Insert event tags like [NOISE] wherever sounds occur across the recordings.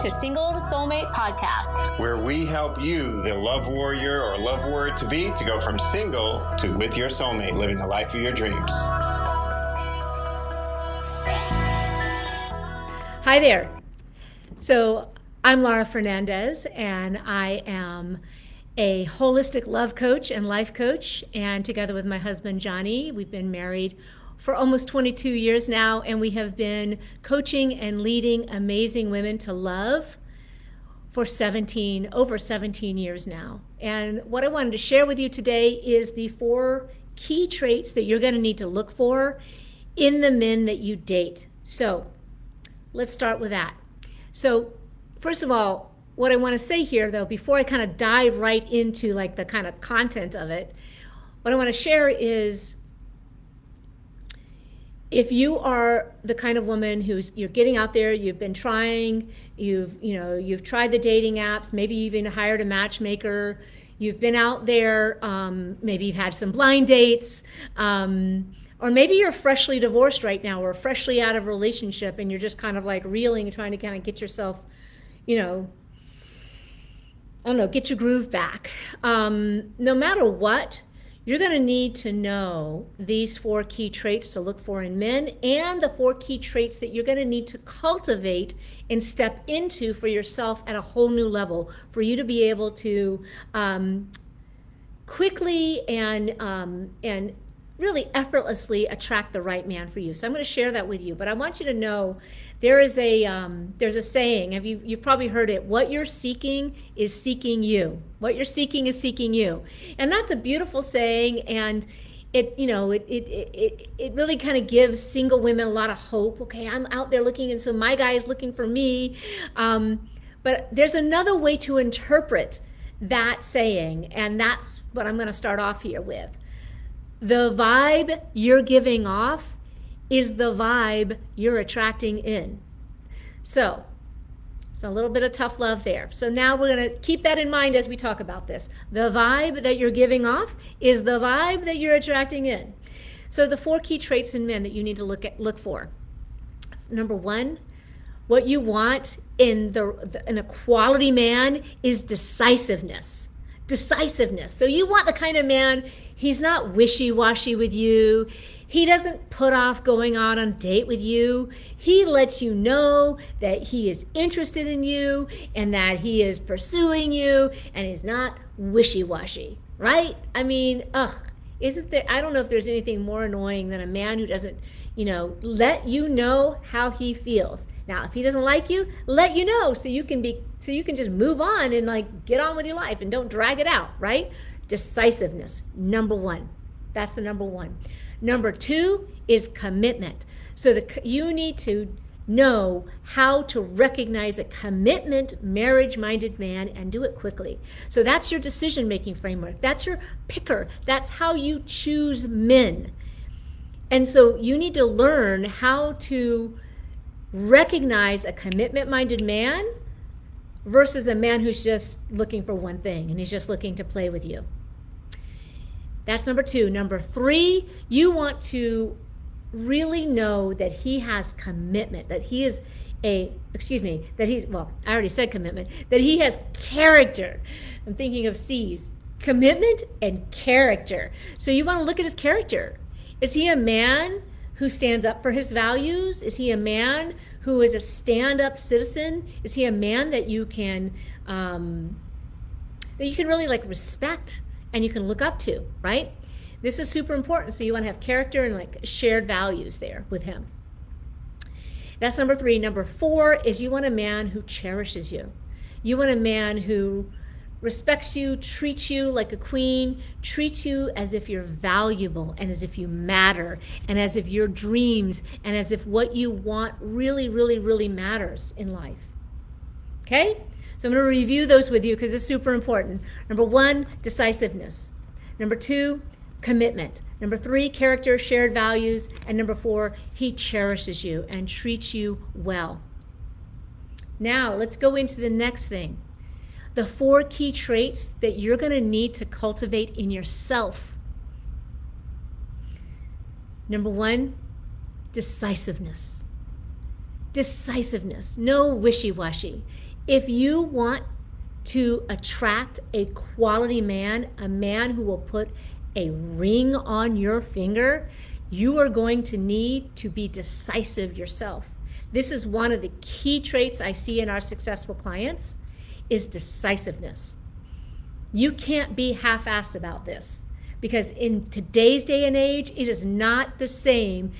to Single to Soulmate podcast, where we help you, the love warrior or love warrior to be, to go from single to with your soulmate, living the life of your dreams. Hi there. So, I'm Laura Fernandez, and I am a holistic love coach and life coach. And together with my husband, Johnny, we've been married for almost 22 years now, and we have been coaching and leading amazing women to love for 17, over 17 years now. And what I wanted to share with you today is the four key traits that you're going to need to look for in the men that you date. So let's start with that. So, first of all, what I want to say here, though, before I kind of dive right into like the kind of content of it, what I want to share is if you are the kind of woman who's you're getting out there you've been trying you've you know you've tried the dating apps maybe even hired a matchmaker you've been out there um, maybe you've had some blind dates um, or maybe you're freshly divorced right now or freshly out of a relationship and you're just kind of like reeling trying to kind of get yourself you know i don't know get your groove back. Um, no matter what you're going to need to know these four key traits to look for in men and the four key traits that you're going to need to cultivate and step into for yourself at a whole new level for you to be able to um, quickly and um, and really effortlessly attract the right man for you. So I'm going to share that with you, but I want you to know there is a um, there's a saying. Have you you've probably heard it? What you're seeking is seeking you. What you're seeking is seeking you, and that's a beautiful saying. And it you know it it it, it really kind of gives single women a lot of hope. Okay, I'm out there looking, and so my guy is looking for me. Um, but there's another way to interpret that saying, and that's what I'm going to start off here with. The vibe you're giving off is the vibe you're attracting in. So, it's a little bit of tough love there. So now we're going to keep that in mind as we talk about this. The vibe that you're giving off is the vibe that you're attracting in. So the four key traits in men that you need to look at look for. Number 1, what you want in the in a quality man is decisiveness decisiveness. So you want the kind of man, he's not wishy washy with you. He doesn't put off going out on a date with you. He lets you know that he is interested in you and that he is pursuing you and he's not wishy washy, right? I mean, ugh, isn't there, I don't know if there's anything more annoying than a man who doesn't, you know, let you know how he feels. Now, if he doesn't like you, let you know so you can be so you can just move on and like get on with your life and don't drag it out, right? Decisiveness, number 1. That's the number 1. Number 2 is commitment. So the you need to know how to recognize a commitment marriage minded man and do it quickly. So that's your decision making framework. That's your picker. That's how you choose men. And so you need to learn how to recognize a commitment minded man versus a man who's just looking for one thing and he's just looking to play with you. That's number two. Number three, you want to really know that he has commitment, that he is a, excuse me, that he's, well, I already said commitment, that he has character. I'm thinking of C's commitment and character. So you want to look at his character. Is he a man who stands up for his values? Is he a man who is a stand up citizen? Is he a man that you can, um, that you can really like respect and you can look up to, right? This is super important. So you want to have character and like shared values there with him. That's number three. Number four is you want a man who cherishes you. You want a man who respects you, treats you like a queen, treats you as if you're valuable and as if you matter and as if your dreams and as if what you want really, really, really matters in life. Okay? So I'm going to review those with you because it's super important. Number one, decisiveness. Number two, commitment. Number three, character, shared values. And number four, he cherishes you and treats you well. Now, let's go into the next thing the four key traits that you're going to need to cultivate in yourself. Number one, decisiveness. Decisiveness, no wishy washy. If you want to attract a quality man, a man who will put a ring on your finger, you are going to need to be decisive yourself. This is one of the key traits I see in our successful clients is decisiveness. You can't be half-assed about this because in today's day and age, it is not the same.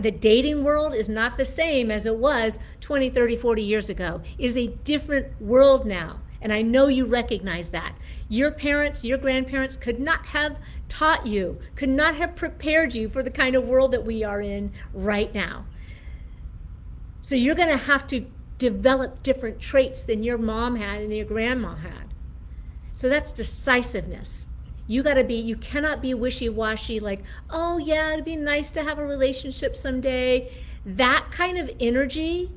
The dating world is not the same as it was 20, 30, 40 years ago. It is a different world now. And I know you recognize that. Your parents, your grandparents could not have taught you, could not have prepared you for the kind of world that we are in right now. So you're going to have to develop different traits than your mom had and your grandma had. So that's decisiveness. You got to be, you cannot be wishy washy, like, oh, yeah, it'd be nice to have a relationship someday. That kind of energy,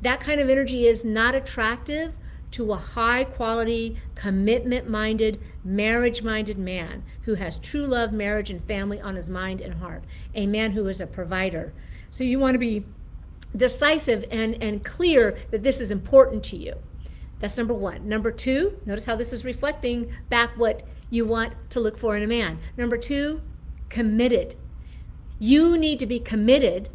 that kind of energy is not attractive to a high quality, commitment minded, marriage minded man who has true love, marriage, and family on his mind and heart. A man who is a provider. So you want to be decisive and, and clear that this is important to you. That's number one. Number two, notice how this is reflecting back what you want to look for in a man. Number two, committed. You need to be committed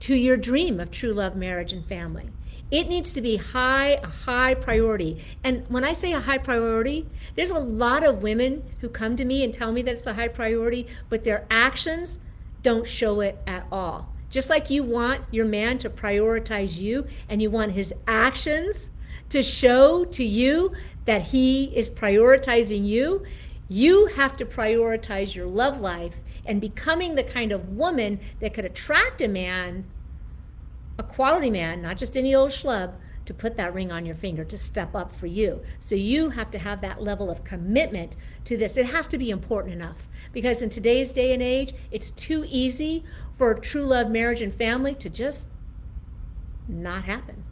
to your dream of true love, marriage, and family. It needs to be high, a high priority. And when I say a high priority, there's a lot of women who come to me and tell me that it's a high priority, but their actions don't show it at all. Just like you want your man to prioritize you and you want his actions to show to you that he is prioritizing you, you have to prioritize your love life and becoming the kind of woman that could attract a man a quality man, not just any old schlub, to put that ring on your finger, to step up for you. So you have to have that level of commitment to this. It has to be important enough because in today's day and age, it's too easy for true love, marriage, and family to just not happen.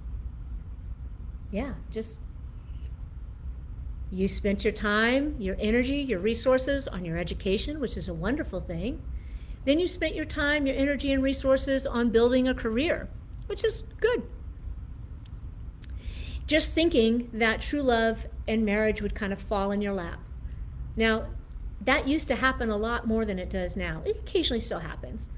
Yeah, just you spent your time, your energy, your resources on your education, which is a wonderful thing. Then you spent your time, your energy, and resources on building a career which is good. Just thinking that true love and marriage would kind of fall in your lap. Now, that used to happen a lot more than it does now. It occasionally still happens.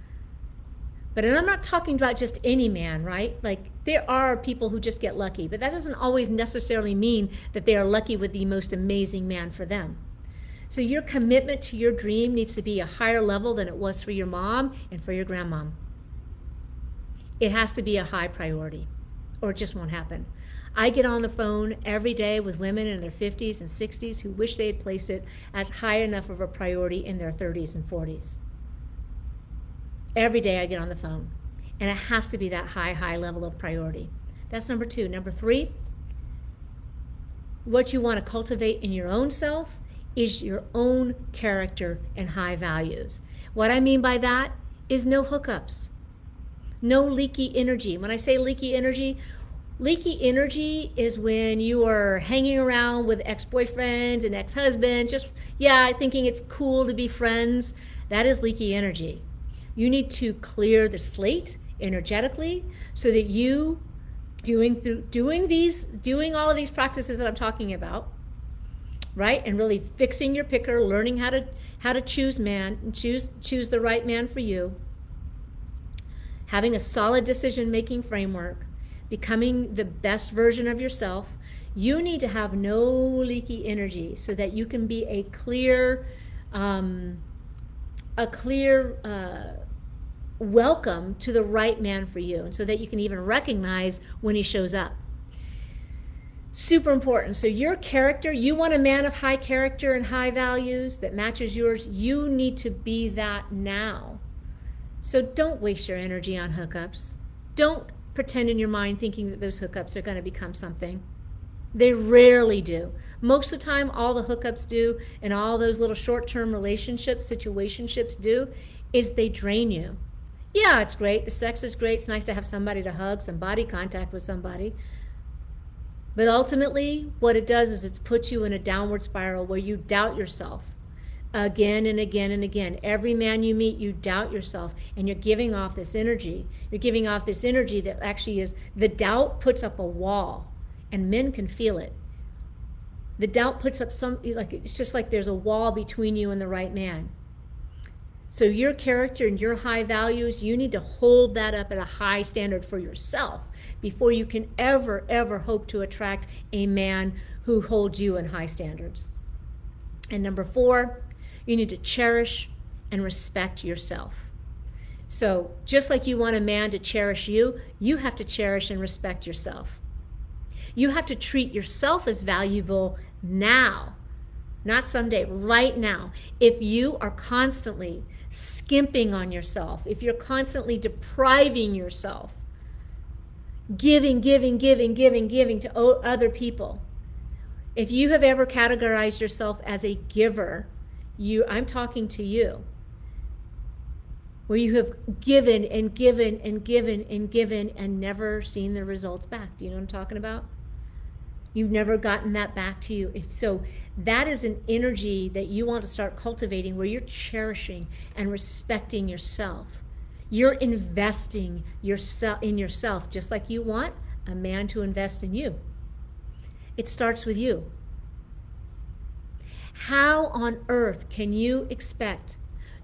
But and I'm not talking about just any man, right? Like there are people who just get lucky, but that doesn't always necessarily mean that they are lucky with the most amazing man for them. So your commitment to your dream needs to be a higher level than it was for your mom and for your grandmom it has to be a high priority or it just won't happen. I get on the phone every day with women in their 50s and 60s who wish they had placed it as high enough of a priority in their 30s and 40s. Every day I get on the phone, and it has to be that high, high level of priority. That's number two. Number three, what you want to cultivate in your own self is your own character and high values. What I mean by that is no hookups no leaky energy. When I say leaky energy, leaky energy is when you are hanging around with ex-boyfriends and ex-husbands, just yeah, thinking it's cool to be friends. That is leaky energy. You need to clear the slate energetically so that you doing through doing these doing all of these practices that I'm talking about right and really fixing your picker learning how to how to choose man and choose choose the right man for you having a solid decision making framework, becoming the best version of yourself, you need to have no leaky energy so that you can be a clear, um, a clear uh, welcome to the right man for you, and so that you can even recognize when he shows up. Super important. So, your character, you want a man of high character and high values that matches yours. You need to be that now. So don't waste your energy on hookups. Don't pretend in your mind thinking that those hookups are going to become something. They rarely do. Most of the time, all the hookups do and all those little short term relationships, situationships do is they drain you. Yeah, it's great. The sex is great. It's nice to have somebody to hug, some body contact with somebody. But ultimately, what it does is it puts you in a downward spiral where you doubt yourself again and again and again. Every man you meet, you doubt yourself and you're giving off this energy. You're giving off this energy that actually is the doubt puts up a wall. and men can feel it. The doubt puts up some, like, it's just like there's a wall between you and the right man. So, your character and your high values, you need to hold that up at a high standard for yourself before you can ever, ever hope to attract a man who holds you in high standards. And number four, you need to cherish and respect yourself. So, just like you want a man to cherish you, you have to cherish and respect yourself. You have to treat yourself as valuable now, not someday, right now. If you are constantly skimping on yourself, if you're constantly depriving yourself, giving, giving, giving, giving, giving to other people, if you have ever categorized yourself as a giver, you I'm talking to you where you have given and given and given and given and never seen the results back. Do you know what I'm talking about? You've never gotten that back to you. If so, that is an energy that you want to start cultivating where you're cherishing and respecting yourself. You're investing yourself in yourself just like you want a man to invest in you. It starts with you. How on earth can you expect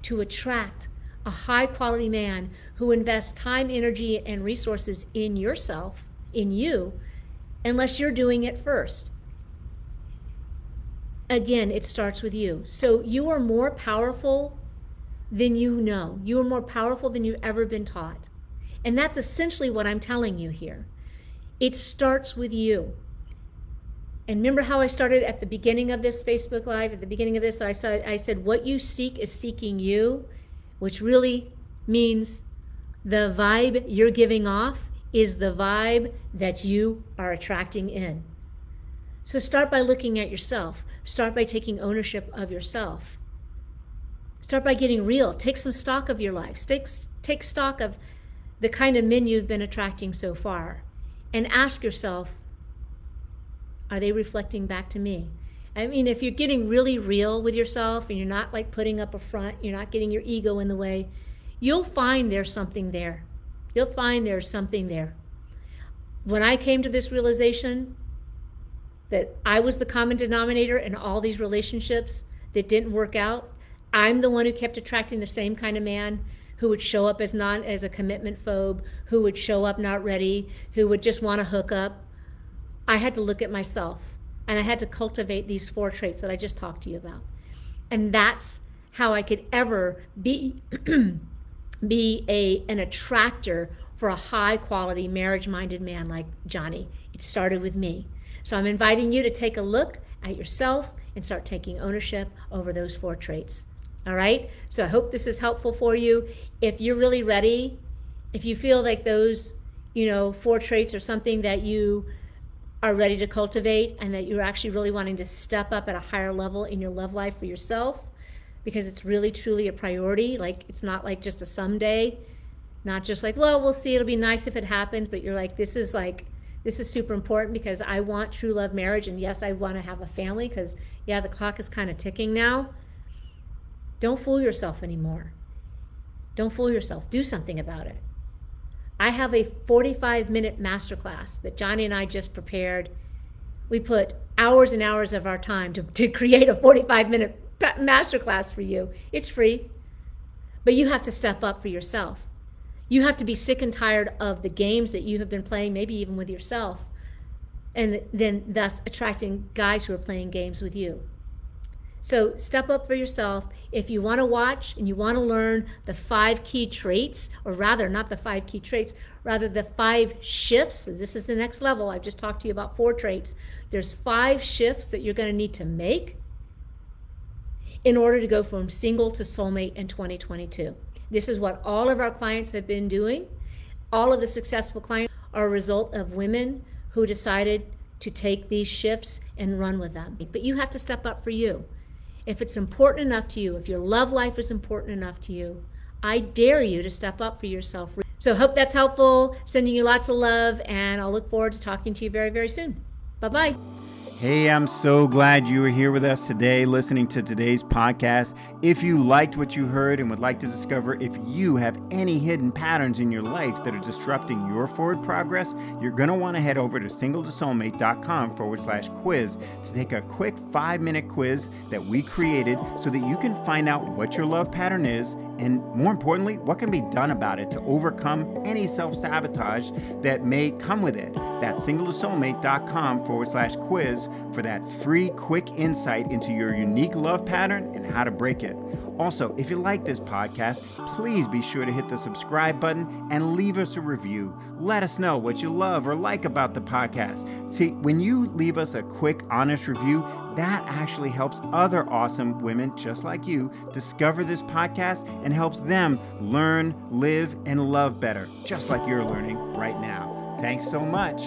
to attract a high quality man who invests time, energy, and resources in yourself, in you, unless you're doing it first. Again, it starts with you. So you are more powerful than you know. You are more powerful than you've ever been taught. And that's essentially what I'm telling you here. It starts with you. And remember how I started at the beginning of this Facebook Live? At the beginning of this, I said, I said, what you seek is seeking you which really means the vibe you're giving off is the vibe that you are attracting in. So start by looking at yourself. Start by taking ownership of yourself. Start by getting real. Take some stock of your life. Take, take stock of the kind of men you've been attracting so far. And ask yourself, are they reflecting back to me? I mean, if you're getting really real with yourself and you're not like putting up a front, you're not getting your ego in the way, you'll find there's something there. You'll find there's something there. When I came to this realization that I was the common denominator in all these relationships that didn't work out, I'm the one who kept attracting the same kind of man who would show up as not as a commitment phobe, who would show up not ready, who would just want to hook up. I had to look at myself and I had to cultivate these four traits that I just talked to you about. And that's how I could ever be [CLEARS THROAT] be a an attractor for a high quality marriage minded man like Johnny. It started with me. So I'm inviting you to take a look at yourself and start taking ownership over those four traits. All right? So I hope this is helpful for you. If you're really ready, if you feel like those, you know, four traits are something that you are ready to cultivate and that you're actually really wanting to step up at a higher level in your love life for yourself because it's really truly a priority. Like it's not like just a someday, not just like, well, we'll see, it'll be nice if it happens, but you're like, this is like, this is super important because I want true love marriage. And yes, I want to have a family because, yeah, the clock is kind of ticking now. Don't fool yourself anymore. Don't fool yourself. Do something about it. I have a 45 minute masterclass that Johnny and I just prepared. We put hours and hours of our time to, to create a 45 minute masterclass for you. It's free, but you have to step up for yourself. You have to be sick and tired of the games that you have been playing, maybe even with yourself, and then thus attracting guys who are playing games with you. So step up for yourself. If you want to watch and you want to learn the five key traits, or rather, not the five key traits, rather the five shifts. This is the next level. I've just talked to you about four traits. There's five shifts that you're going to need to make in order to go from single to soulmate in 2022. This is what all of our clients have been doing. All of the successful clients are a result of women who decided to take these shifts and run with them. But you have to step up for you. If it's important enough to you, if your love life is important enough to you, I dare you to step up for yourself. So, hope that's helpful. Sending you lots of love, and I'll look forward to talking to you very, very soon. Bye bye. Hey, I'm so glad you are here with us today listening to today's podcast. If you liked what you heard and would like to discover if you have any hidden patterns in your life that are disrupting your forward progress, you're going to want to head over to singletosoulmate.com forward slash quiz to take a quick five minute quiz that we created so that you can find out what your love pattern is and more importantly, what can be done about it to overcome any self sabotage that may come with it. That's singletosoulmate.com forward slash quiz for that free, quick insight into your unique love pattern and how to break it. Also, if you like this podcast, please be sure to hit the subscribe button and leave us a review. Let us know what you love or like about the podcast. See, when you leave us a quick, honest review, that actually helps other awesome women just like you discover this podcast and helps them learn, live, and love better, just like you're learning right now. Thanks so much.